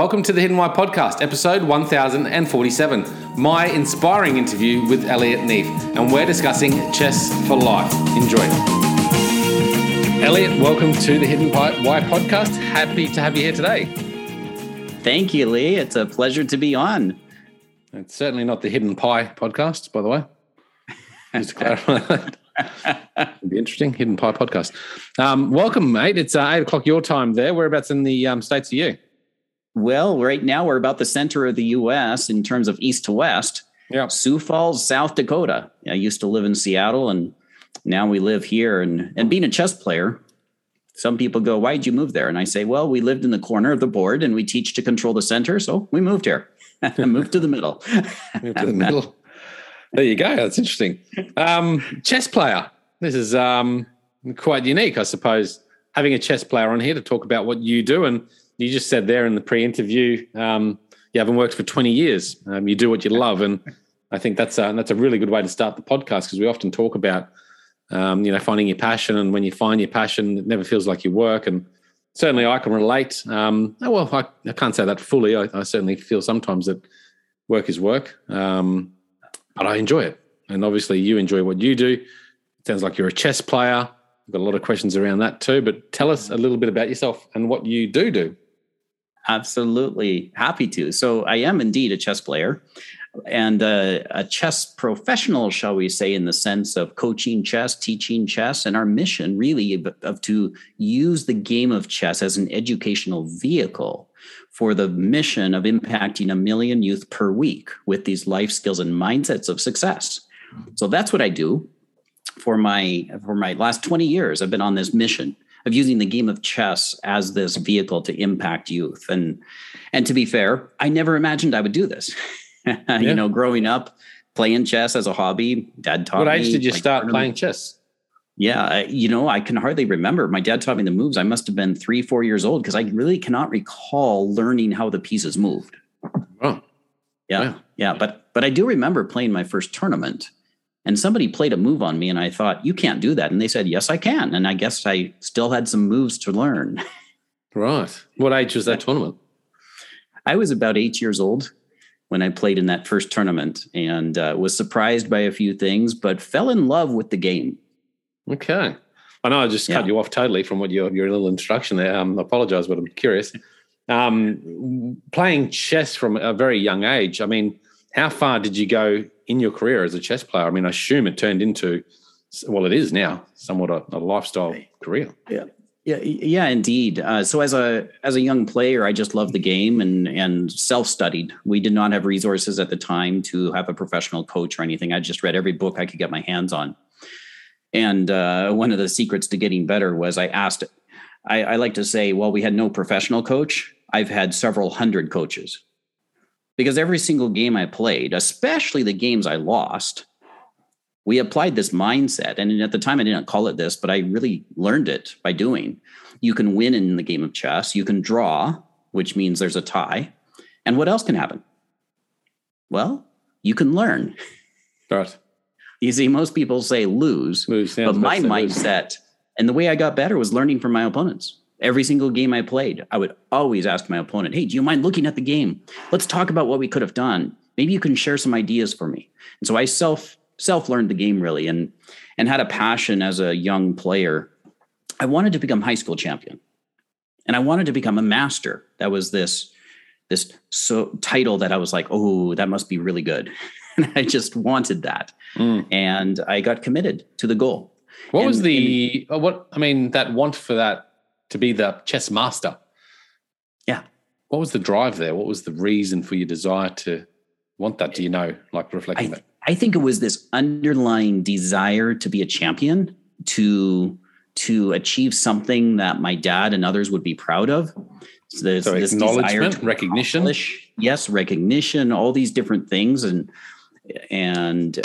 Welcome to the Hidden Why podcast, episode 1047. My inspiring interview with Elliott Neff, and we're discussing chess for life. Enjoy. Elliott, welcome to the Hidden Why podcast. Happy to have you here today. Thank you, Leigh. It's a pleasure to be on. It's certainly not the Hidden Pie podcast, by the way. Just to clarify that. It'd be interesting. Hidden Pie podcast. Um, welcome, mate. It's uh, eight o'clock your time there. Whereabouts in the um, states are you? Well, right now we're about the center of the U.S. in terms of east to west. Yeah. Sioux Falls, South Dakota. I used to live in Seattle, and now we live here. And and being a chess player, some people go, "Why'd you move there?" And I say, "Well, we lived in the corner of the board, and we teach to control the center, so we moved here. moved to the middle. moved to the middle. There you go. That's interesting. Um, chess player. This is um, quite unique, I suppose. Having a chess player on here to talk about what you do and you just said there in the pre-interview, um, you haven't worked for 20 years. Um, you do what you love, and I think that's a, that's a really good way to start the podcast because we often talk about, um, you know, finding your passion, and when you find your passion, it never feels like your work. And certainly, I can relate. Um, oh, well, I, I, can't say that fully. I, I, certainly feel sometimes that work is work, um, but I enjoy it, and obviously, you enjoy what you do. It sounds like you're a chess player. I've got a lot of questions around that too. But tell us a little bit about yourself and what you do do. Absolutely happy to. So I am indeed a chess player and uh, a chess professional, shall we say, in the sense of coaching chess, teaching chess, and our mission really of, of, to use the game of chess as an educational vehicle for the mission of impacting a million youth per week with these life skills and mindsets of success. So that's what I do for my for my last 20 years. I've been on this mission of using the game of chess as this vehicle to impact youth. And and to be fair, I never imagined I would do this. yeah. You know, growing up playing chess as a hobby, dad taught what me. What age did you like, start playing chess? Yeah, I, you know, I can hardly remember. My dad taught me the moves. I must have been three, four years old because I really cannot recall learning how the pieces moved. Oh, yeah, yeah, yeah. But but I do remember playing my first tournament and somebody played a move on me and i thought you can't do that. And they said yes i can. And i guess i still had some moves to learn. Right. What age was that tournament? I was about eight years old when i played in that first tournament and uh, was surprised by a few things but fell in love with the game. Okay. I know i just yeah. cut you off totally from what your, your little instruction there. Um, i apologize but i'm curious. Um, playing chess from a very young age i mean how far did you go in your career as a chess player? I mean, I assume it turned into, well, it is now somewhat a, a lifestyle career. Yeah. Yeah, yeah, indeed. Uh, so as a as a young player, I just loved the game and and self studied. We did not have resources at the time to have a professional coach or anything. I just read every book I could get my hands on. And uh, one of the secrets to getting better was I asked. I, I like to say, well, we had no professional coach. I've had several hundred coaches because every single game I played, especially the games I lost, we applied this mindset. And at the time, I didn't call it this, but I really learned it by doing. You can win in the game of chess, you can draw, which means there's a tie. And what else can happen? Well, you can learn. Right. You see, most people say lose, lose but my mindset lose. and the way I got better was learning from my opponents. Every single game I played, I would always ask my opponent, Hey, do you mind looking at the game? Let's talk about what we could have done. Maybe you can share some ideas for me. And so I self self learned the game really and and had a passion as a young player. I wanted to become high school champion. And I wanted to become a master. That was this this so title that I was like, oh, that must be really good. And I just wanted that. Mm. And I got committed to the goal. What and, was the and, what I mean, that want for that to be the chess master. Yeah. What was the drive there? What was the reason for your desire to want that? Do you know, like reflecting I, that? I think it was this underlying desire to be a champion, to to achieve something that my dad and others would be proud of. So, there's so this acknowledgement, recognition. Yes, recognition, all these different things, and and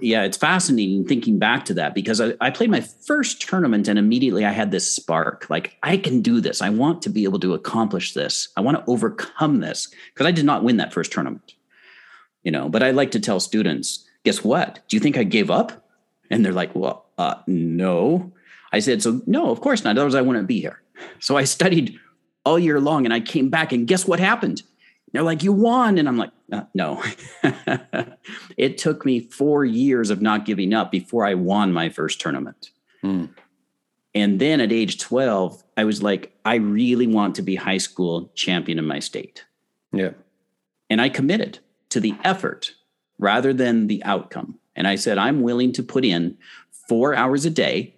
yeah, it's fascinating thinking back to that because I, I, played my first tournament and immediately I had this spark like, I can do this. I want to be able to accomplish this. I want to overcome this because I did not win that first tournament, you know. But I like to tell students, guess what? Do you think I gave up? And they're like, well, uh, no. I said, so no, of course not. Otherwise, I wouldn't be here. So I studied all year long. And I came back and guess what happened? They're like, you won. And I'm like, uh, no. it took me four years of not giving up before I won my first tournament. Hmm. And then at age 12, I was like, I really want to be high school champion in my state. Yeah. And I committed to the effort rather than the outcome. And I said, I'm willing to put in four hours a day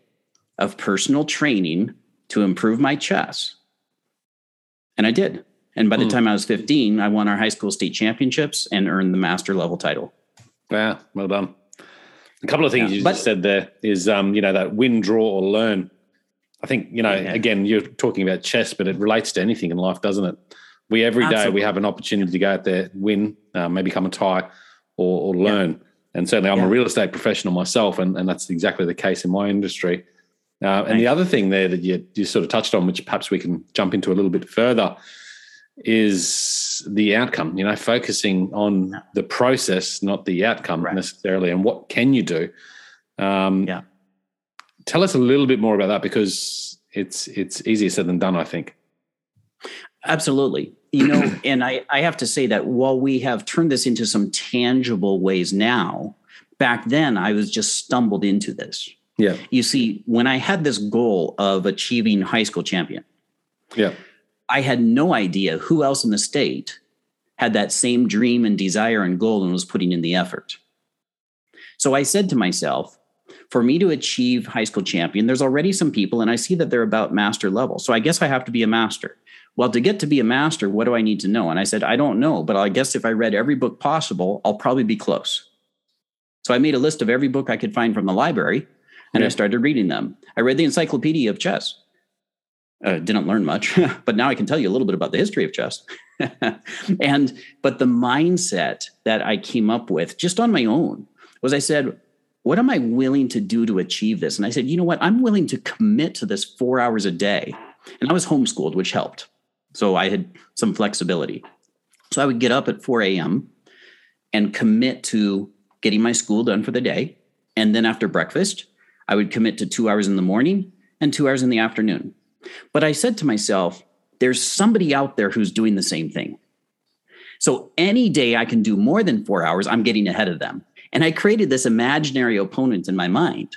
of personal training to improve my chess. And I did. And by the hmm. time I was 15, I won our high school state championships and earned the master level title. Yeah, well done. A couple of things yeah, you but, just said there is, um, you know, that win, draw, or learn. I think, you know, yeah. again, you're talking about chess, but it relates to anything in life, doesn't it? We every day Absolutely. we have an opportunity to go out there, win, uh, maybe come a tie, or, or learn. Yeah. And certainly, I'm a real estate professional myself, and, and that's exactly the case in my industry. Uh, and the other thing there that you, you sort of touched on, which perhaps we can jump into a little bit further, is the outcome. You know, focusing on the process, not the outcome right. necessarily, and what can you do. Um, yeah. Tell us a little bit more about that because it's it's easier said than done. I think. Absolutely. You know, and I, I have to say that while we have turned this into some tangible ways now, back then I was just stumbled into this. Yeah. You see, when I had this goal of achieving high school champion, yeah, I had no idea who else in the state had that same dream and desire and goal and was putting in the effort. So I said to myself, for me to achieve high school champion, there's already some people, and I see that they're about master level. So I guess I have to be a master. Well, to get to be a master, what do I need to know? And I said, I don't know, but I guess if I read every book possible, I'll probably be close. So I made a list of every book I could find from the library and yeah. I started reading them. I read the Encyclopedia of Chess. Uh, didn't learn much, but now I can tell you a little bit about the history of chess. and but the mindset that I came up with just on my own was I said, what am I willing to do to achieve this? And I said, you know what? I'm willing to commit to this four hours a day. And I was homeschooled, which helped. So I had some flexibility. So I would get up at 4 a.m. and commit to getting my school done for the day. And then after breakfast, I would commit to two hours in the morning and two hours in the afternoon. But I said to myself, there's somebody out there who's doing the same thing. So any day I can do more than four hours, I'm getting ahead of them. And I created this imaginary opponent in my mind.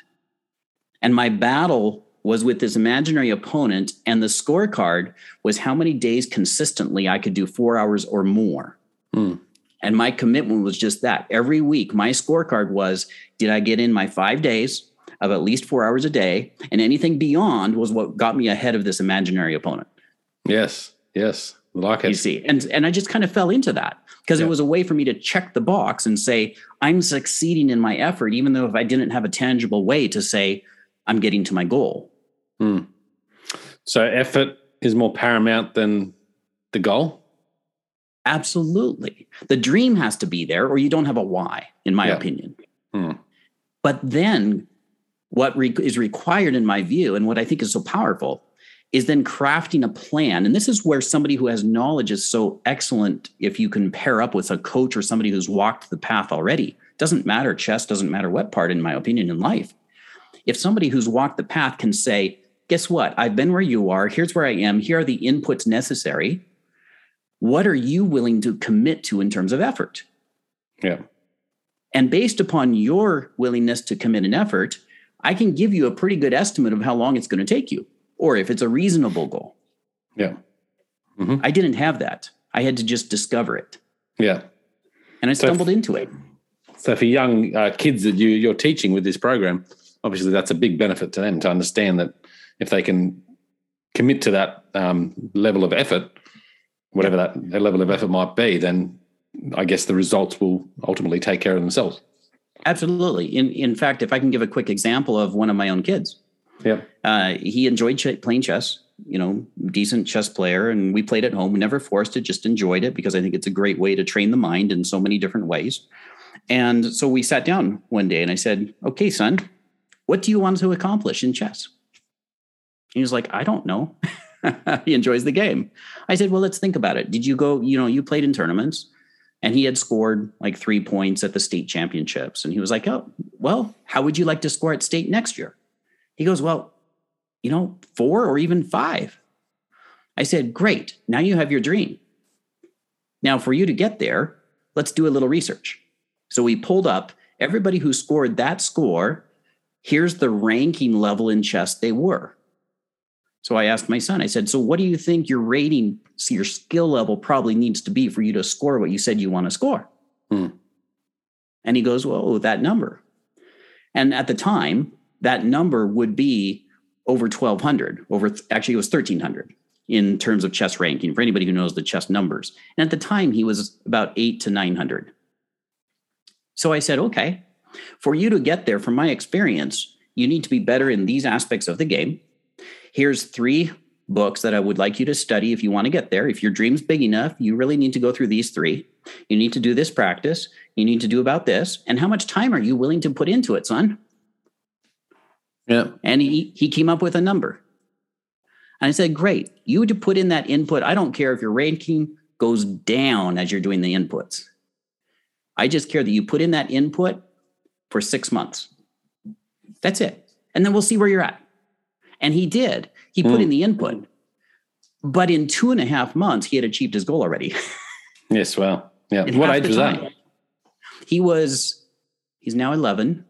And my battle was with this imaginary opponent, and the scorecard was how many days consistently I could do four hours or more. Hmm. And my commitment was just that. Every week, my scorecard was did I get in my five days of at least four hours a day? And anything beyond was what got me ahead of this imaginary opponent. Yes, yes. Like it. You see, and and I just kind of fell into that because yeah. it was a way for me to check the box and say I'm succeeding in my effort, even though if I didn't have a tangible way to say I'm getting to my goal. Hmm. So effort is more paramount than the goal? Absolutely. The dream has to be there, or you don't have a why, in my yeah. opinion. Hmm. But then what re- is required, in my view, and what I think is so powerful, is then crafting a plan. And this is where somebody who has knowledge is so excellent if you can pair up with a coach or somebody who's walked the path already. Doesn't matter, chess doesn't matter what part, in my opinion, in life. If somebody who's walked the path can say, guess what? I've been where you are. Here's where I am. Here are the inputs necessary. What are you willing to commit to in terms of effort? Yeah. And based upon your willingness to commit an effort, I can give you a pretty good estimate of how long it's going to take you or if it's a reasonable goal. Yeah. Mm-hmm. I didn't have that. I had to just discover it. Yeah. And I stumbled so into it. So for young uh, kids that you, you're teaching with this program, obviously that's a big benefit to them to understand that if they can commit to that um, level of effort, whatever that level of effort might be, then I guess the results will ultimately take care of themselves. Absolutely. In in fact, if I can give a quick example of one of my own kids, yeah, uh, he enjoyed ch- playing chess. You know, decent chess player, and we played at home. We never forced it; just enjoyed it because I think it's a great way to train the mind in so many different ways. And so we sat down one day, and I said, "Okay, son, what do you want to accomplish in chess?" He was like, I don't know. he enjoys the game. I said, Well, let's think about it. Did you go, you know, you played in tournaments and he had scored like three points at the state championships. And he was like, Oh, well, how would you like to score at state next year? He goes, Well, you know, four or even five. I said, Great. Now you have your dream. Now, for you to get there, let's do a little research. So we pulled up everybody who scored that score. Here's the ranking level in chess they were. So I asked my son, I said, So what do you think your rating, so your skill level probably needs to be for you to score what you said you want to score? Hmm. And he goes, Well, that number. And at the time, that number would be over 1200, over actually, it was 1300 in terms of chess ranking for anybody who knows the chess numbers. And at the time, he was about eight to 900. So I said, Okay, for you to get there, from my experience, you need to be better in these aspects of the game here's three books that I would like you to study if you want to get there. If your dream's big enough, you really need to go through these three. You need to do this practice. You need to do about this. And how much time are you willing to put into it, son? Yeah. And he, he came up with a number. And I said, Great. You to put in that input. I don't care if your ranking goes down as you're doing the inputs. I just care that you put in that input for six months. That's it. And then we'll see where you're at. And he did. He put mm. in the input. But in two and a half months, he had achieved his goal already. yes, well, yeah. In what age was that? He was he's now 11.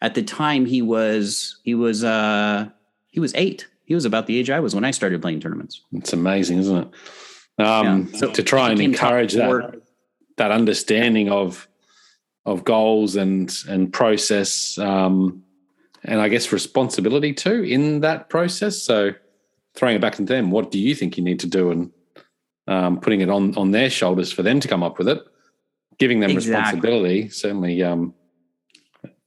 At the time he was he was uh he was 8. He was about the age I was when I started playing tournaments. It's amazing, isn't it? Um yeah. so to try and encourage that that understanding of of goals and and process um and I guess responsibility too in that process. So throwing it back to them, what do you think you need to do, and um, putting it on on their shoulders for them to come up with it, giving them exactly. responsibility. Certainly, um,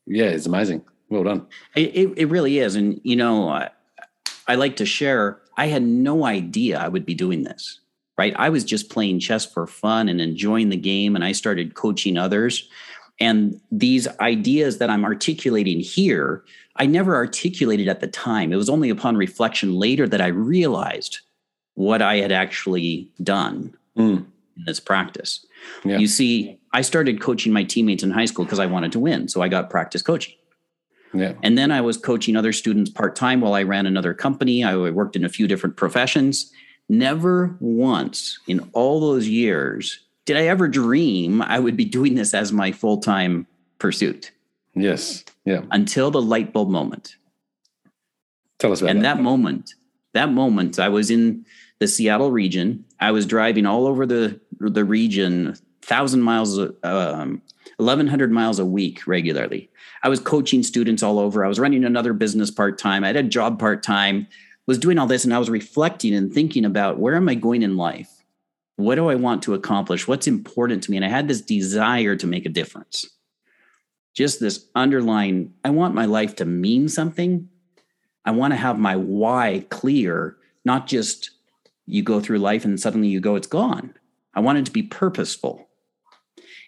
yeah, it's amazing. Well done. It, it really is, and you know, I, I like to share. I had no idea I would be doing this. Right, I was just playing chess for fun and enjoying the game, and I started coaching others. And these ideas that I'm articulating here I never articulated at the time. It was only upon reflection later that I realized what I had actually done mm. in this practice. Yeah. You see, I started coaching my teammates in high school because I wanted to win. So I got practice coaching. Yeah. And then I was coaching other students part time while I ran another company. I worked in a few different professions. Never once in all those years did I ever dream I would be doing this as my full time pursuit. Yes. Yeah. Until the light bulb moment. Tell us about and that. And that moment. That moment, I was in the Seattle region. I was driving all over the the region, thousand miles, um, eleven hundred miles a week regularly. I was coaching students all over. I was running another business part time. I had a job part time. Was doing all this, and I was reflecting and thinking about where am I going in life? What do I want to accomplish? What's important to me? And I had this desire to make a difference just this underlying I want my life to mean something. I want to have my why clear, not just you go through life and suddenly you go, it's gone. I want it to be purposeful.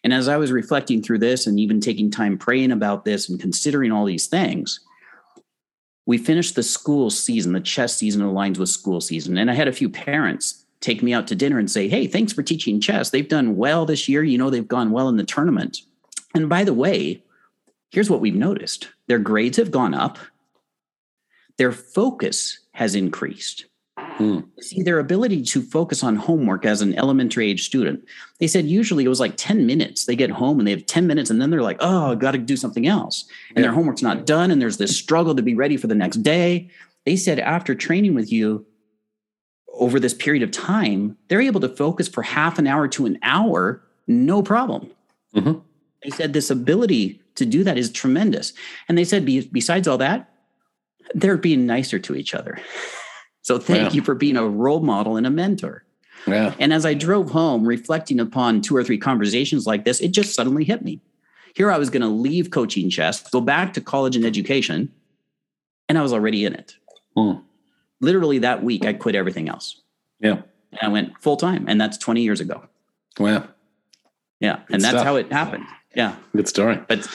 And as I was reflecting through this and even taking time praying about this and considering all these things, we finished the school season. The chess season aligns with school season. And I had a few parents take me out to dinner and say, Hey, thanks for teaching chess. They've done well this year. You know, they've gone well in the tournament. And by the way, here's what we've noticed their grades have gone up, their focus has increased. Hmm. See, their ability to focus on homework as an elementary age student, they said usually it was like 10 minutes. They get home and they have 10 minutes and then they're like, oh, I've got to do something else. And yeah. their homework's not done. And there's this struggle to be ready for the next day. They said after training with you over this period of time, they're able to focus for half an hour to an hour, no problem. Mm-hmm. They said this ability to do that is tremendous. And they said, besides all that, they're being nicer to each other. So thank yeah. you for being a role model and a mentor. Yeah. And as I drove home, reflecting upon two or three conversations like this, it just suddenly hit me. Here I was going to leave coaching chess, go back to college and education, and I was already in it. Mm. Literally that week, I quit everything else. Yeah. And I went full time, and that's 20 years ago. Wow. Yeah. and that's stuff. how it happened. Yeah. Good story. But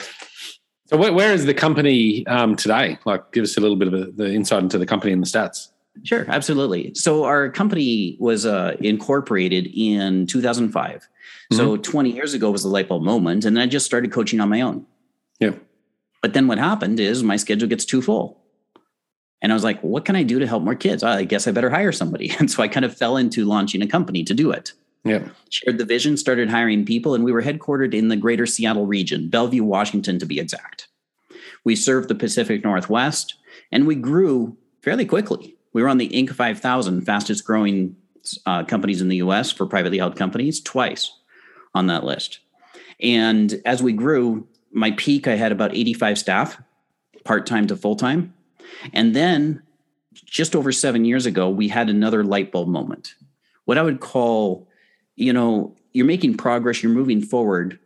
so where, where is the company um, today? Like give us a little bit of a, the insight into the company and the stats. Sure, absolutely. So our company was uh, incorporated in 2005. Mm-hmm. So 20 years ago was the light bulb moment, and then I just started coaching on my own. Yeah. But then what happened is my schedule gets too full. And I was like, what can I do to help more kids? I guess I better hire somebody. And so I kind of fell into launching a company to do it. Yeah. Shared the vision, started hiring people, and we were headquartered in the greater Seattle region, Bellevue, Washington to be exact. We served the Pacific Northwest and we grew fairly quickly. We were on the Inc. 5000 fastest growing uh, companies in the US for privately held companies twice on that list. And as we grew, my peak, I had about 85 staff, part time to full time. And then just over seven years ago, we had another light bulb moment. What I would call, you know, you're making progress, you're moving forward,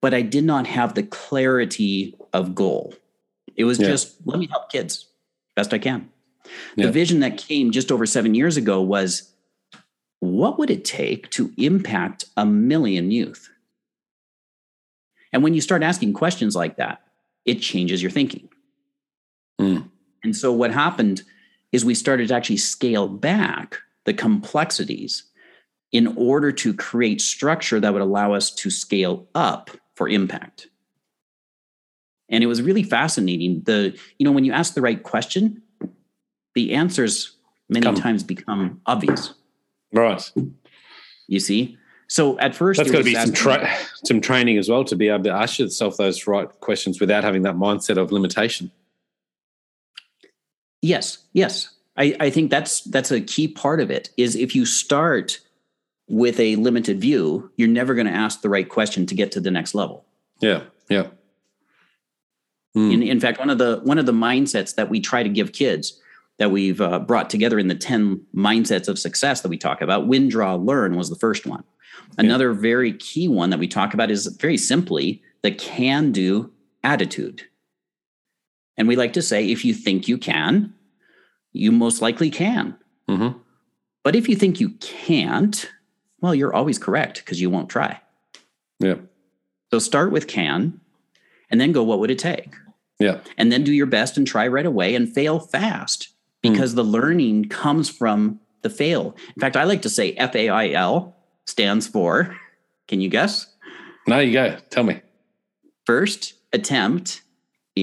but I did not have the clarity of goal. It was yeah. just, let me help kids best I can. Yeah. The vision that came just over seven years ago was what would it take to impact a million youth? And when you start asking questions like that, it changes your thinking. Mm. And so what happened is we started to actually scale back the complexities in order to create structure that would allow us to scale up for impact. And it was really fascinating. The, you know, when you ask the right question, the answers many Come. times become obvious. Right. You see? So at first, that's got to be some tra- some training as well to be able to ask yourself those right questions without having that mindset of limitation. Yes, yes, I, I think that's that's a key part of it. Is if you start with a limited view, you're never going to ask the right question to get to the next level. Yeah, yeah. Mm. In, in fact, one of the one of the mindsets that we try to give kids that we've uh, brought together in the 10 mindsets of success that we talk about. Win, draw, learn was the first one. Another very key one that we talk about is very simply the can do attitude. And we like to say if you think you can, you most likely can. Mm-hmm. But if you think you can't, well, you're always correct because you won't try. Yeah. So start with can and then go, what would it take? Yeah. And then do your best and try right away and fail fast because mm. the learning comes from the fail. In fact, I like to say FAIL stands for, can you guess? Now you go. Tell me. First attempt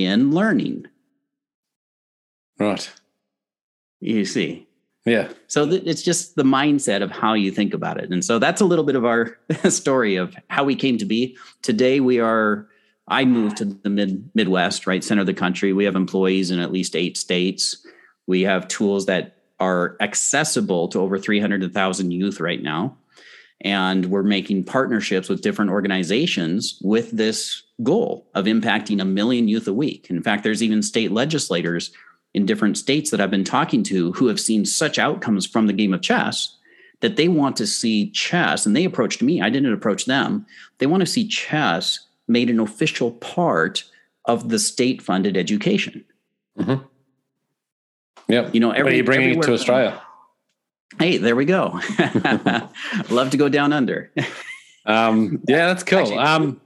in learning. Right. You see. Yeah. So th- it's just the mindset of how you think about it. And so that's a little bit of our story of how we came to be. Today we are I moved to the mid Midwest, right center of the country. We have employees in at least 8 states. We have tools that are accessible to over 300,000 youth right now. And we're making partnerships with different organizations with this goal of impacting a million youth a week. In fact, there's even state legislators in different states that I've been talking to who have seen such outcomes from the game of chess that they want to see chess. And they approached me, I didn't approach them. They want to see chess made an official part of the state funded education. Mm-hmm. Yeah. You know, every, are you bringing it to Australia? Hey, there we go. Love to go down under. um, yeah, that's cool. Actually, um,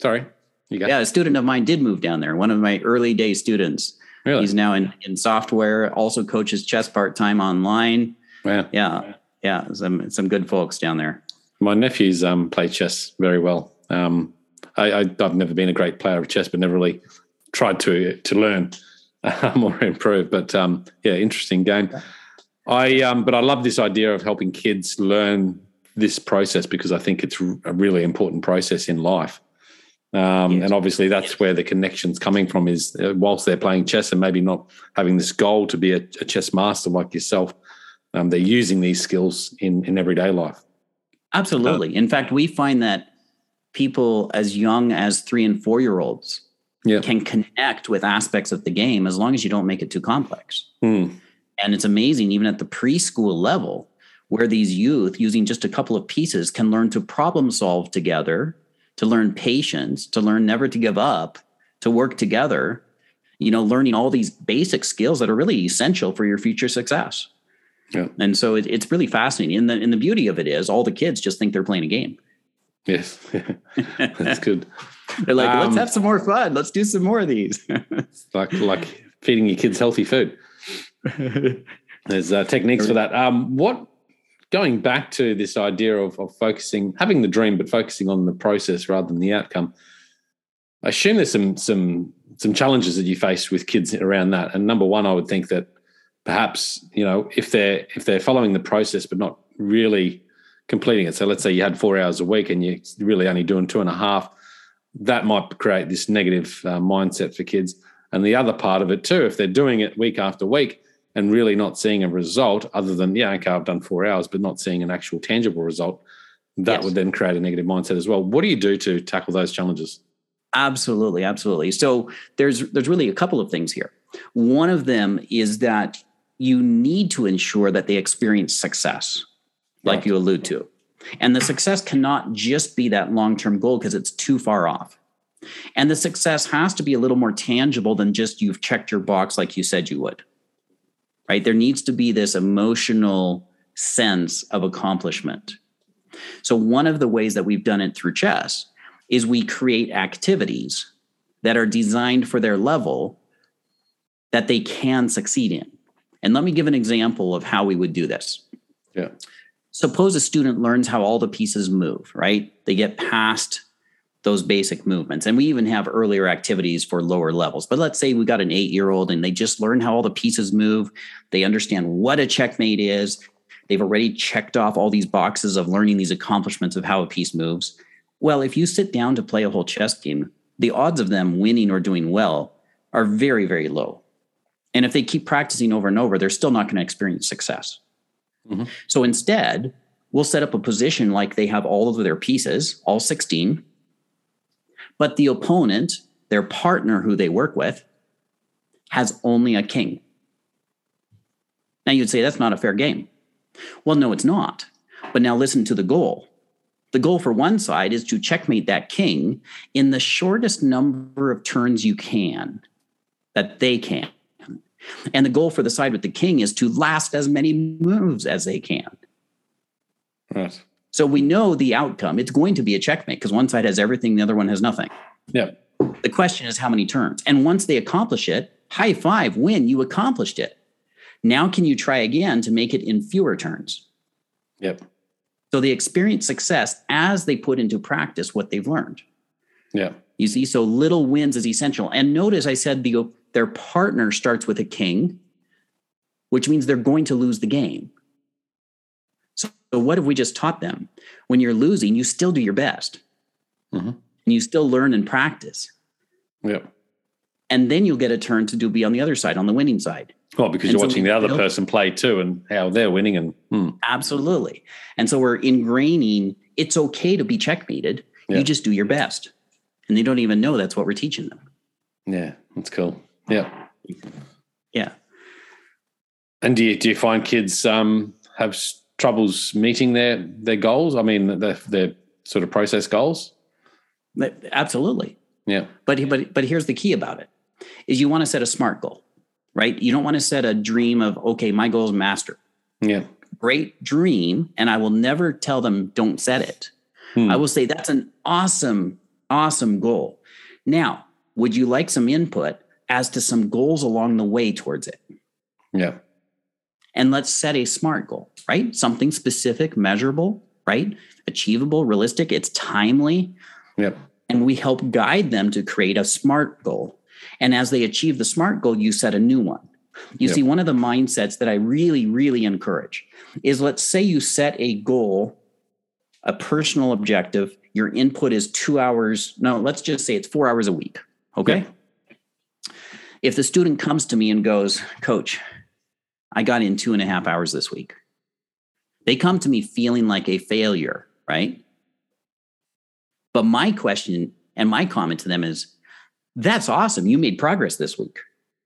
sorry. yeah, a student of mine did move down there. One of my early day students. Really? He's now in, in software, also coaches chess part time online. Yeah. Yeah. Yeah. Some, some good folks down there. My nephews um, play chess very well. Um, I, I've never been a great player of chess, but never really tried to to learn. more improve. But um, yeah, interesting game. I um, but I love this idea of helping kids learn this process because I think it's a really important process in life. Um, yes. And obviously, that's where the connection's coming from. Is uh, whilst they're playing chess and maybe not having this goal to be a, a chess master like yourself, um, they're using these skills in in everyday life. Absolutely. Uh, in fact, we find that people as young as three and four year olds yeah. can connect with aspects of the game as long as you don't make it too complex. Mm. And it's amazing, even at the preschool level, where these youth, using just a couple of pieces, can learn to problem solve together, to learn patience, to learn never to give up, to work together, you know, learning all these basic skills that are really essential for your future success. Yeah. And so it, it's really fascinating. And the, and the beauty of it is all the kids just think they're playing a game. Yes. That's good. They're like, um, let's have some more fun. Let's do some more of these. like like feeding your kids healthy food. There's uh, techniques for that. Um, what going back to this idea of, of focusing, having the dream, but focusing on the process rather than the outcome. I assume there's some some some challenges that you face with kids around that. And number one, I would think that perhaps you know if they're if they're following the process but not really completing it. So let's say you had four hours a week and you're really only doing two and a half. That might create this negative uh, mindset for kids. And the other part of it too, if they're doing it week after week and really not seeing a result other than yeah, okay, I've done four hours, but not seeing an actual tangible result, that yes. would then create a negative mindset as well. What do you do to tackle those challenges? Absolutely, absolutely. So there's there's really a couple of things here. One of them is that you need to ensure that they experience success, like right. you allude to. And the success cannot just be that long-term goal because it's too far off. And the success has to be a little more tangible than just you've checked your box like you said you would. Right? There needs to be this emotional sense of accomplishment. So one of the ways that we've done it through chess is we create activities that are designed for their level that they can succeed in. And let me give an example of how we would do this. Yeah. Suppose a student learns how all the pieces move, right? They get past those basic movements. And we even have earlier activities for lower levels. But let's say we got an eight year old and they just learn how all the pieces move. They understand what a checkmate is. They've already checked off all these boxes of learning these accomplishments of how a piece moves. Well, if you sit down to play a whole chess game, the odds of them winning or doing well are very, very low. And if they keep practicing over and over, they're still not going to experience success. Mm-hmm. So instead, we'll set up a position like they have all of their pieces, all 16, but the opponent, their partner who they work with, has only a king. Now you'd say that's not a fair game. Well, no, it's not. But now listen to the goal. The goal for one side is to checkmate that king in the shortest number of turns you can, that they can. And the goal for the side with the king is to last as many moves as they can. Right. So we know the outcome. It's going to be a checkmate because one side has everything, the other one has nothing. Yeah. The question is how many turns. And once they accomplish it, high five, win, you accomplished it. Now, can you try again to make it in fewer turns? Yep. So they experience success as they put into practice what they've learned. Yeah. You see, so little wins is essential. And notice I said the their partner starts with a king, which means they're going to lose the game. What have we just taught them? When you're losing, you still do your best. Mm-hmm. And you still learn and practice. Yep. And then you'll get a turn to do be on the other side, on the winning side. Well, because and you're so watching the other person play too and how they're winning and hmm. absolutely. And so we're ingraining it's okay to be checkmated. Yeah. You just do your best. And they don't even know that's what we're teaching them. Yeah, that's cool. Yeah. Yeah. And do you do you find kids um, have troubles meeting their their goals? I mean, their, their sort of process goals. Absolutely. Yeah. But but but here's the key about it: is you want to set a smart goal right? You don't want to set a dream of, okay, my goal is master. Yeah. Great dream. And I will never tell them, don't set it. Hmm. I will say, that's an awesome, awesome goal. Now, would you like some input as to some goals along the way towards it? Yeah. And let's set a smart goal, right? Something specific, measurable, right? Achievable, realistic, it's timely. Yep. And we help guide them to create a smart goal and as they achieve the SMART goal, you set a new one. You yep. see, one of the mindsets that I really, really encourage is let's say you set a goal, a personal objective, your input is two hours. No, let's just say it's four hours a week. Okay. Yep. If the student comes to me and goes, Coach, I got in two and a half hours this week, they come to me feeling like a failure, right? But my question and my comment to them is, that's awesome. You made progress this week.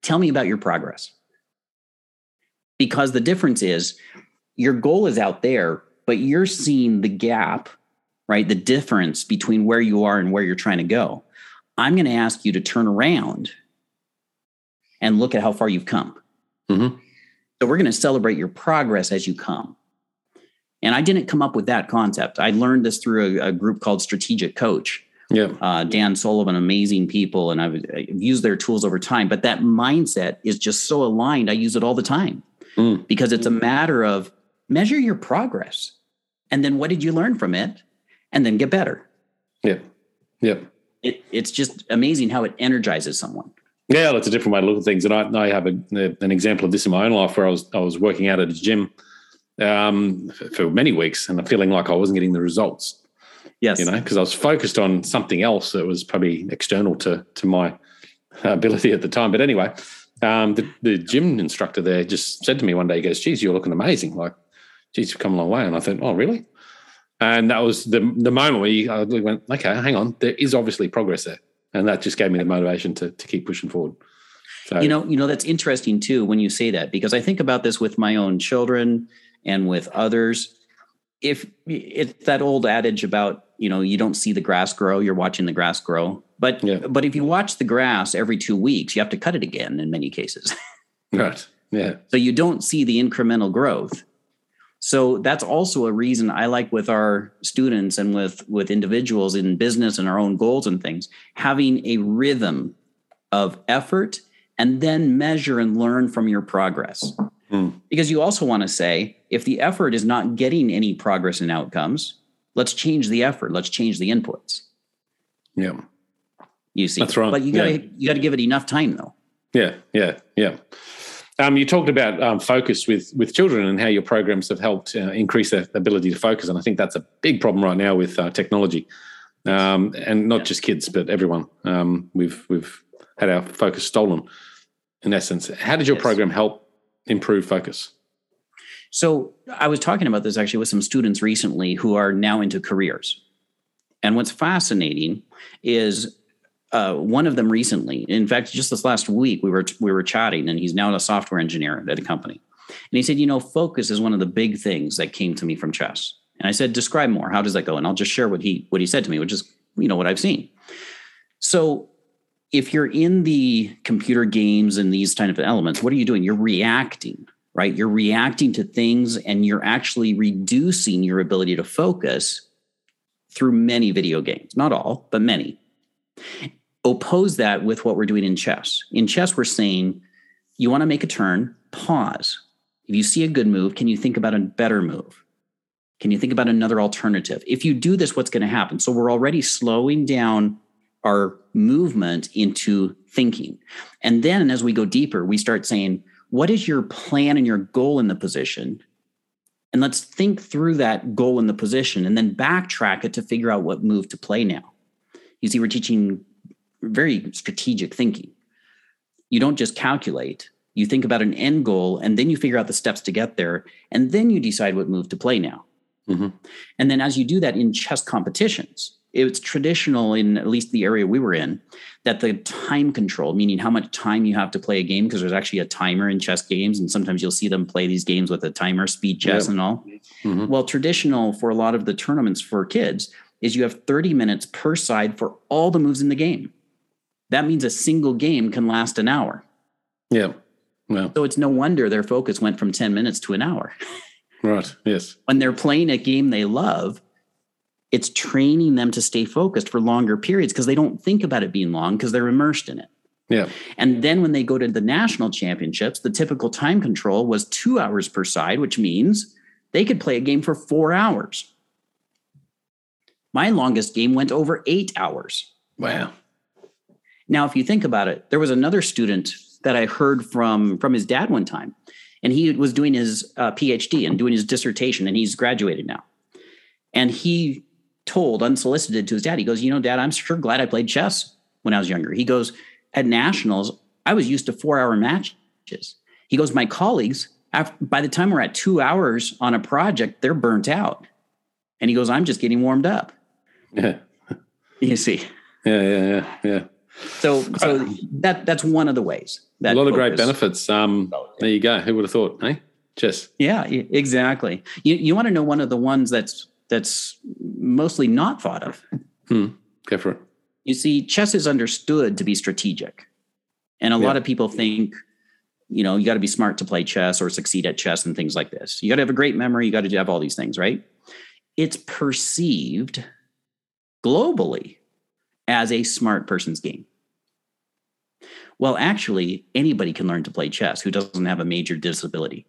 Tell me about your progress. Because the difference is your goal is out there, but you're seeing the gap, right? The difference between where you are and where you're trying to go. I'm going to ask you to turn around and look at how far you've come. Mm-hmm. So we're going to celebrate your progress as you come. And I didn't come up with that concept. I learned this through a, a group called Strategic Coach yeah. Uh, Dan Sullivan, amazing people, and I've, I've, used their tools over time. But that mindset is just so aligned. I use it all the time mm. because it's a matter of measure your progress, and then what did you learn from it, and then get better. Yeah, yeah. It, it's just amazing how it energizes someone. Yeah, it's a different way to look at things. And I, I have a, an example of this in my own life where I was I was working out at a gym um, for many weeks and I'm feeling like I wasn't getting the results. Yes, you know, because I was focused on something else that was probably external to to my ability at the time. But anyway, um, the, the gym instructor there just said to me one day, he goes, geez, you're looking amazing. Like, geez, you've come a long way. And I thought, oh, really? And that was the the moment where you, I went, okay, hang on, there is obviously progress there. And that just gave me the motivation to, to keep pushing forward. So, you know, you know, that's interesting too when you say that, because I think about this with my own children and with others. If it's that old adage about, you know, you don't see the grass grow, you're watching the grass grow. But yeah. but if you watch the grass every two weeks, you have to cut it again in many cases. right. Yeah. So you don't see the incremental growth. So that's also a reason I like with our students and with with individuals in business and our own goals and things, having a rhythm of effort and then measure and learn from your progress. Mm. Because you also want to say if the effort is not getting any progress and outcomes, let's change the effort, let's change the inputs. Yeah. You see, that's right. But you got to yeah. you got to give it enough time, though. Yeah, yeah, yeah. Um, you talked about um, focus with with children and how your programs have helped uh, increase their ability to focus, and I think that's a big problem right now with uh, technology, um, and not yeah. just kids, but everyone. Um, we've we've had our focus stolen, in essence. How did your yes. program help improve focus? So I was talking about this actually with some students recently who are now into careers, and what's fascinating is uh, one of them recently. In fact, just this last week, we were we were chatting, and he's now a software engineer at a company. And he said, "You know, focus is one of the big things that came to me from chess." And I said, "Describe more. How does that go?" And I'll just share what he what he said to me, which is you know what I've seen. So, if you're in the computer games and these kind of elements, what are you doing? You're reacting, right? You're reacting to things, and you're actually reducing your ability to focus through many video games. Not all, but many oppose that with what we're doing in chess. In chess, we're saying you want to make a turn, pause. If you see a good move, can you think about a better move? Can you think about another alternative? If you do this, what's going to happen? So we're already slowing down our movement into thinking. And then as we go deeper, we start saying, what is your plan and your goal in the position? And let's think through that goal in the position and then backtrack it to figure out what move to play now. You see, we're teaching very strategic thinking. You don't just calculate, you think about an end goal and then you figure out the steps to get there. And then you decide what move to play now. Mm-hmm. And then as you do that in chess competitions, it's traditional in at least the area we were in that the time control, meaning how much time you have to play a game, because there's actually a timer in chess games. And sometimes you'll see them play these games with a timer, speed chess, yep. and all. Mm-hmm. Well, traditional for a lot of the tournaments for kids is you have 30 minutes per side for all the moves in the game that means a single game can last an hour. Yeah. Well. So it's no wonder their focus went from 10 minutes to an hour. Right. Yes. When they're playing a game they love, it's training them to stay focused for longer periods because they don't think about it being long because they're immersed in it. Yeah. And then when they go to the national championships, the typical time control was two hours per side, which means they could play a game for four hours. My longest game went over eight hours. Wow. Now, if you think about it, there was another student that I heard from from his dad one time, and he was doing his uh, PhD and doing his dissertation, and he's graduated now. And he told unsolicited to his dad, he goes, "You know, Dad, I'm sure glad I played chess when I was younger." He goes, "At nationals, I was used to four hour matches." He goes, "My colleagues, after, by the time we're at two hours on a project, they're burnt out." And he goes, "I'm just getting warmed up." Yeah. You see. Yeah, yeah, yeah, yeah. So, so that that's one of the ways. a lot of great benefits. Um, there you go. Who would have thought? Hey, chess. Yeah, exactly. You you want to know one of the ones that's that's mostly not thought of. Hmm. Go for it. You see, chess is understood to be strategic, and a yeah. lot of people think, you know, you got to be smart to play chess or succeed at chess and things like this. You got to have a great memory. You got to have all these things, right? It's perceived globally as a smart person's game. Well, actually, anybody can learn to play chess who doesn't have a major disability.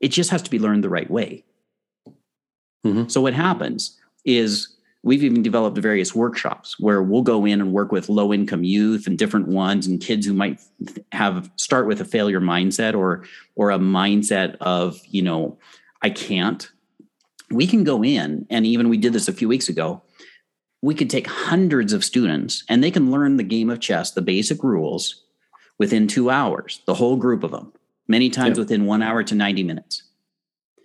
It just has to be learned the right way. Mm-hmm. So, what happens is we've even developed various workshops where we'll go in and work with low income youth and different ones and kids who might have start with a failure mindset or or a mindset of you know i can't we can go in and even we did this a few weeks ago we could take hundreds of students and they can learn the game of chess the basic rules within two hours the whole group of them many times yep. within one hour to 90 minutes.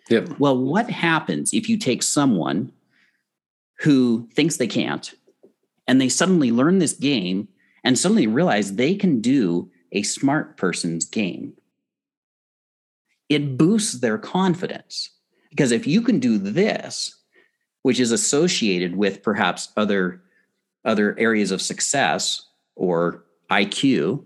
Yep well what happens if you take someone who thinks they can't and they suddenly learn this game and suddenly realize they can do a smart person's game? It boosts their confidence because if you can do this, which is associated with perhaps other other areas of success or IQ,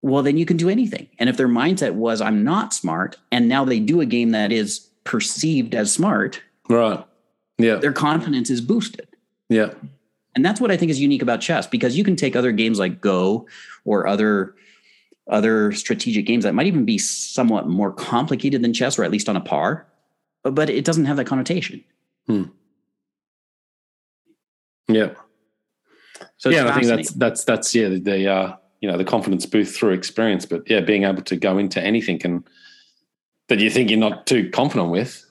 well, then you can do anything. And if their mindset was, I'm not smart, and now they do a game that is perceived as smart, right? Yeah. Their confidence is boosted. Yeah. And that's what I think is unique about chess because you can take other games like Go or other other strategic games that might even be somewhat more complicated than chess or at least on a par but it doesn't have that connotation. Hmm. Yeah. So yeah, I think that's that's that's yeah the, uh, you know the confidence boost through experience, but yeah, being able to go into anything and that you think you're not too confident with,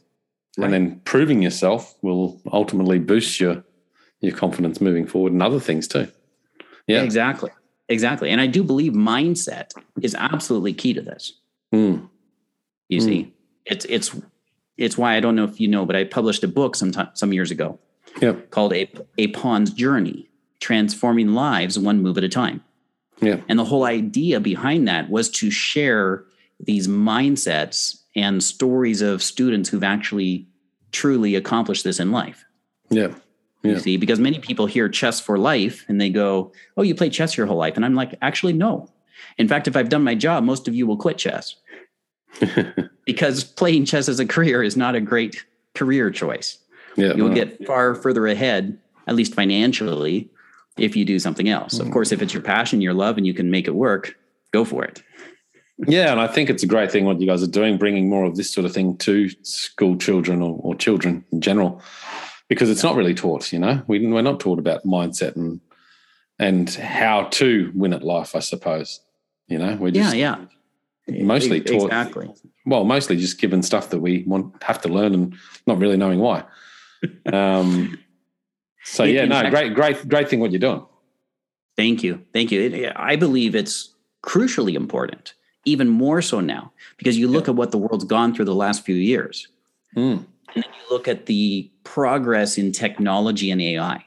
right. and then proving yourself will ultimately boost your your confidence moving forward and other things too. Yeah, exactly, exactly. And I do believe mindset is absolutely key to this. Mm. You mm. see, it's it's it's why I don't know if you know, but I published a book some time, some years ago yep. called a, a Pawn's Journey, Transforming Lives One Move at a Time. Yeah. And the whole idea behind that was to share these mindsets and stories of students who've actually truly accomplished this in life. Yeah. Yeah. You see, because many people hear chess for life and they go, Oh, you play chess your whole life. And I'm like, actually, no. In fact, if I've done my job, most of you will quit chess. because playing chess as a career is not a great career choice. Yeah, You'll no. get far further ahead, at least financially, if you do something else. Mm. Of course, if it's your passion, your love, and you can make it work, go for it. Yeah, and I think it's a great thing what you guys are doing, bringing more of this sort of thing to school children or, or children in general, because it's not really taught. You know, we, we're not taught about mindset and and how to win at life. I suppose. You know, we're just yeah, yeah mostly taught exactly well mostly just given stuff that we want have to learn and not really knowing why um so yeah no great great great thing what you're doing thank you thank you i believe it's crucially important even more so now because you look yeah. at what the world's gone through the last few years mm. and then you look at the progress in technology and ai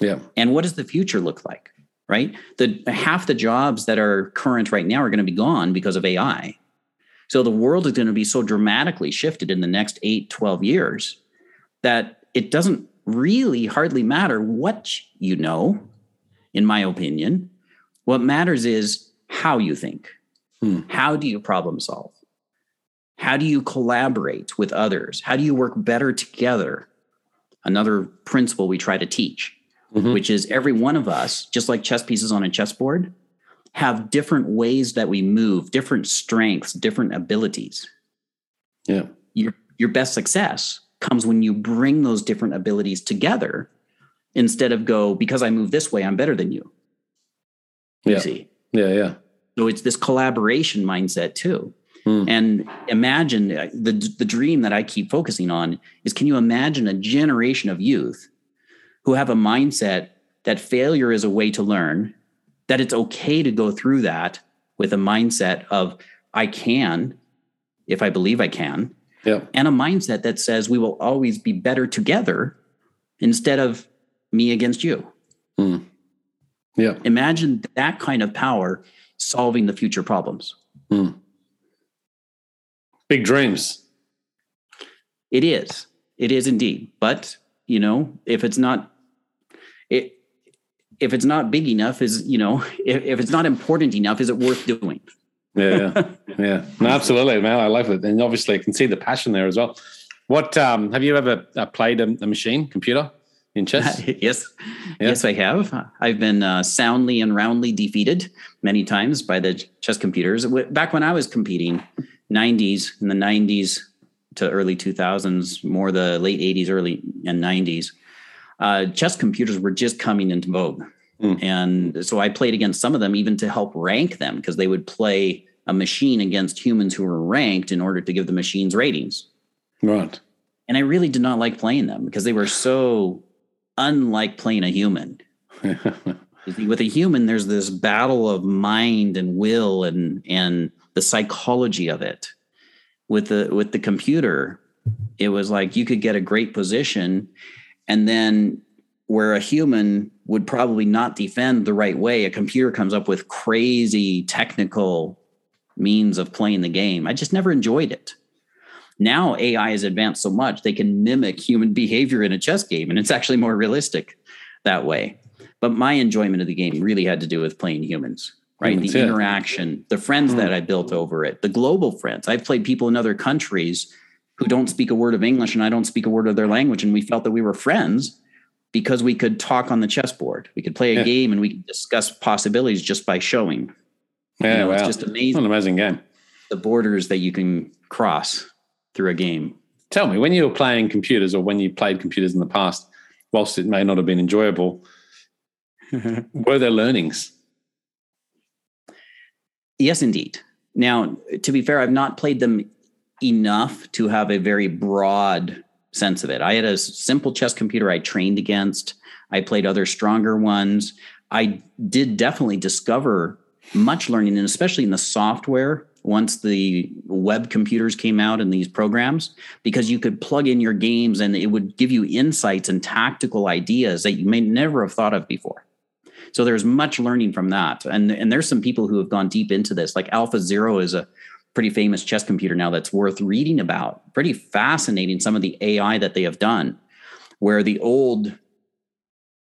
yeah and what does the future look like right? The half the jobs that are current right now are going to be gone because of AI. So the world is going to be so dramatically shifted in the next 8, 12 years that it doesn't really hardly matter what you know, in my opinion. What matters is how you think. Hmm. How do you problem solve? How do you collaborate with others? How do you work better together? Another principle we try to teach mm-hmm. which is every one of us, just like chess pieces on a chessboard, have different ways that we move, different strengths, different abilities. Yeah. Your your best success comes when you bring those different abilities together instead of go because I move this way, I'm better than you. You yeah. see. Yeah, yeah. So it's this collaboration mindset too. Hmm. And imagine uh, the the dream that I keep focusing on is can you imagine a generation of youth who have a mindset that failure is a way to learn, that it's okay to go through that with a mindset of, I can, if I believe I can, yeah. and a mindset that says we will always be better together instead of me against you. Mm. Yeah. Imagine that kind of power solving the future problems. Mm. Big dreams. It is. It is indeed. But, you know, if it's not it, if it's not big enough, is you know, if, if it's not important enough, is it worth doing? Yeah, yeah, no, absolutely, man. I love it, and obviously, I can see the passion there as well. What um, have you ever uh, played a, a, machine computer in chess? yes, yeah. yes, I have. I've been uh, soundly and roundly defeated many times by the chess computers. Back when I was competing, '90s in the '90s to early 2000s, more the late '80s, early and '90s uh, chess computers were just coming into vogue. Mm. And so I played against some of them even to help rank them because they would play a machine against humans who were ranked in order to give the machines ratings. Right. And I really did not like playing them because they were so unlike playing a human. With a human, there's this battle of mind and will and and the psychology of it. With the with the computer, it was like you could get a great position and then where a human would probably not defend the right way, a computer comes up with crazy technical means of playing the game. I just never enjoyed it. Now AI has advanced so much they can mimic human behavior in a chess game, and it's actually more realistic that way. But my enjoyment of the game really had to do with playing humans, right? That's the it. interaction, the friends mm. that I built over it, the global friends. I've played people in other countries who don't speak a word of English and I don't speak a word of their language. And we felt that we were friends because we could talk on the chessboard. We could play a yeah. game and we could discuss possibilities just by showing. Yeah, you know, wow. it's just amazing. What an amazing game. The borders that you can cross through a game. Tell me, when you were playing computers or when you played computers in the past, whilst it may not have been enjoyable, were there learnings? Yes, indeed. Now, to be fair, I've not played them enough to have a very broad sense of it. I had a simple chess computer I trained against. I played other stronger ones. I did definitely discover much learning, and especially in the software once the web computers came out in these programs, because you could plug in your games and it would give you insights and tactical ideas that you may never have thought of before. So there's much learning from that. And, and there's some people who have gone deep into this. Like Alpha Zero is a pretty famous chess computer now that's worth reading about. Pretty fascinating, some of the AI that they have done, where the old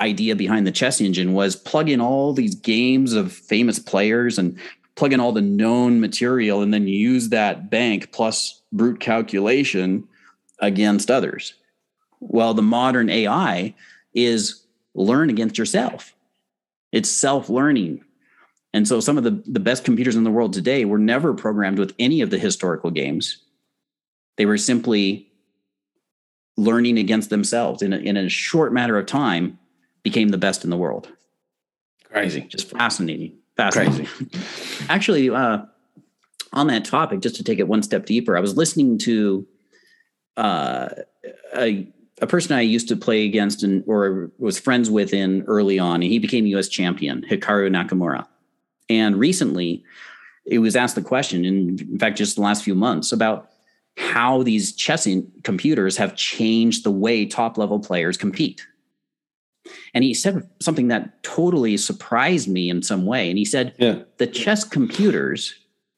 idea behind the chess engine was plug in all these games of famous players and plug in all the known material and then use that bank plus brute calculation against others. Well, the modern AI is learn against yourself. It's self learning. And so some of the, the best computers in the world today were never programmed with any of the historical games. They were simply learning against themselves in a, in a short matter of time became the best in the world. Crazy. Just fascinating. Fascinating. Crazy. Actually, uh, on that topic, just to take it one step deeper, I was listening to uh, a, a person I used to play against and or was friends with in early on, and he became U.S. champion, Hikaru Nakamura. And recently, it was asked the question, in, fact, just the last few months, about how these chess computers have changed the way top level players compete. And he said something that totally surprised me in some way. And he said, yeah. The chess computers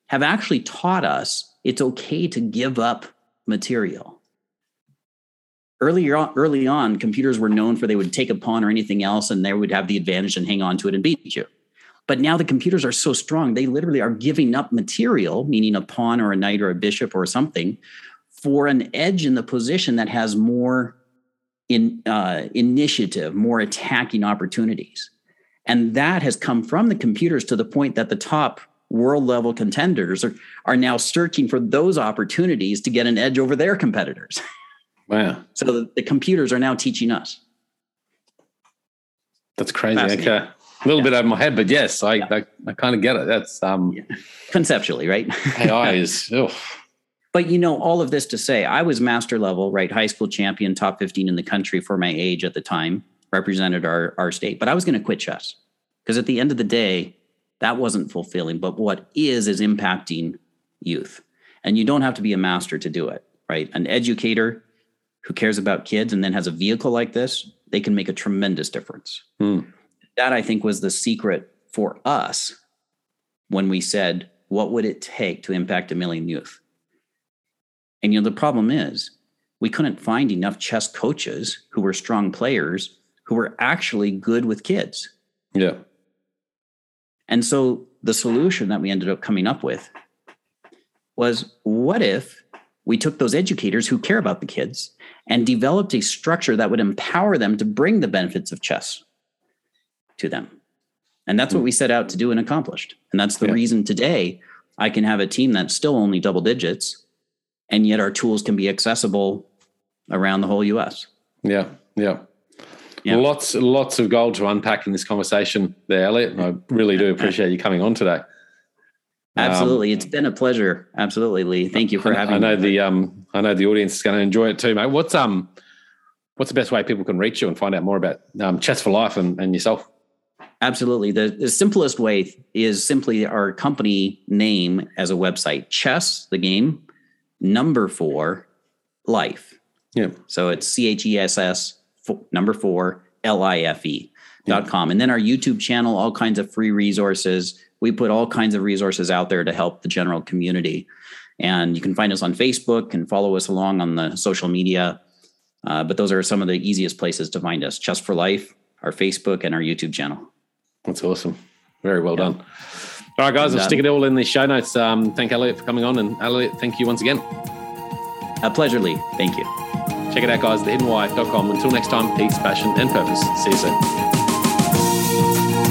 have actually taught us it's okay to give up material. Earlier on, early on, computers were known for they would take a pawn or anything else and they would have the advantage and hang on to it and beat you. But now the computers are so strong, they literally are giving up material, meaning a pawn or a knight or a bishop or something, for an edge in the position that has more in, uh, initiative, more attacking opportunities. And that has come from the computers to the point that the top world level contenders are, are now searching for those opportunities to get an edge over their competitors. Wow. so the, the computers are now teaching us. That's crazy. Okay a little yeah. bit over my head, but yes, I, yeah. I, I kind of get it. That's um yeah. conceptually, right? AI is oh. But you know, all of this to say, I was master level, right? High school champion, top 15 in the country for my age at the time, represented our, our state. But I was going to quit chess because at the end of the day, that wasn't fulfilling. But what is, is impacting youth. And you don't have to be a master to do it, right? An educator who cares about kids and then has a vehicle like this, they can make a tremendous difference. Hmm that I think was the secret for us when we said, what would it take to impact a million youth? And you know, the problem is we couldn't find enough chess coaches who were strong players who were actually good with kids. Yeah. And so the solution that we ended up coming up with was what if we took those educators who care about the kids and developed a structure that would empower them to bring the benefits of chess to them. And that's what we set out to do and accomplished. And that's the yeah. reason today I can have a team that's still only double digits, and yet our tools can be accessible around the whole US. Yeah, yeah. Yeah. Lots, lots of gold to unpack in this conversation there, Elliott. I really do appreciate you coming on today. Absolutely, um, it's been a pleasure. Absolutely, Leigh. Thank you for having. I know me. the um, I know the audience is going to enjoy it too, mate. What's um, what's the best way people can reach you and find out more about um, Chess for Life and, and yourself? Absolutely. The, the simplest way is simply our company name as a website, chess, the game, number four, life. Yeah. So it's C H E S S number four, L I F E dot com. And then our YouTube channel, all kinds of free resources. We put all kinds of resources out there to help the general community. And you can find us on Facebook and follow us along on the social media. Uh, but those are some of the easiest places to find us Chess for Life, our Facebook, and our YouTube channel. That's awesome. Very well yeah. done. All right, guys, I'll stick it all in the show notes. Um, thank Elliott for coming on. And Elliott, thank you once again. A pleasure, Leigh. Thank you. Check it out, guys, thehiddenwhy.com. Until next time, peace, passion, and purpose. See you soon.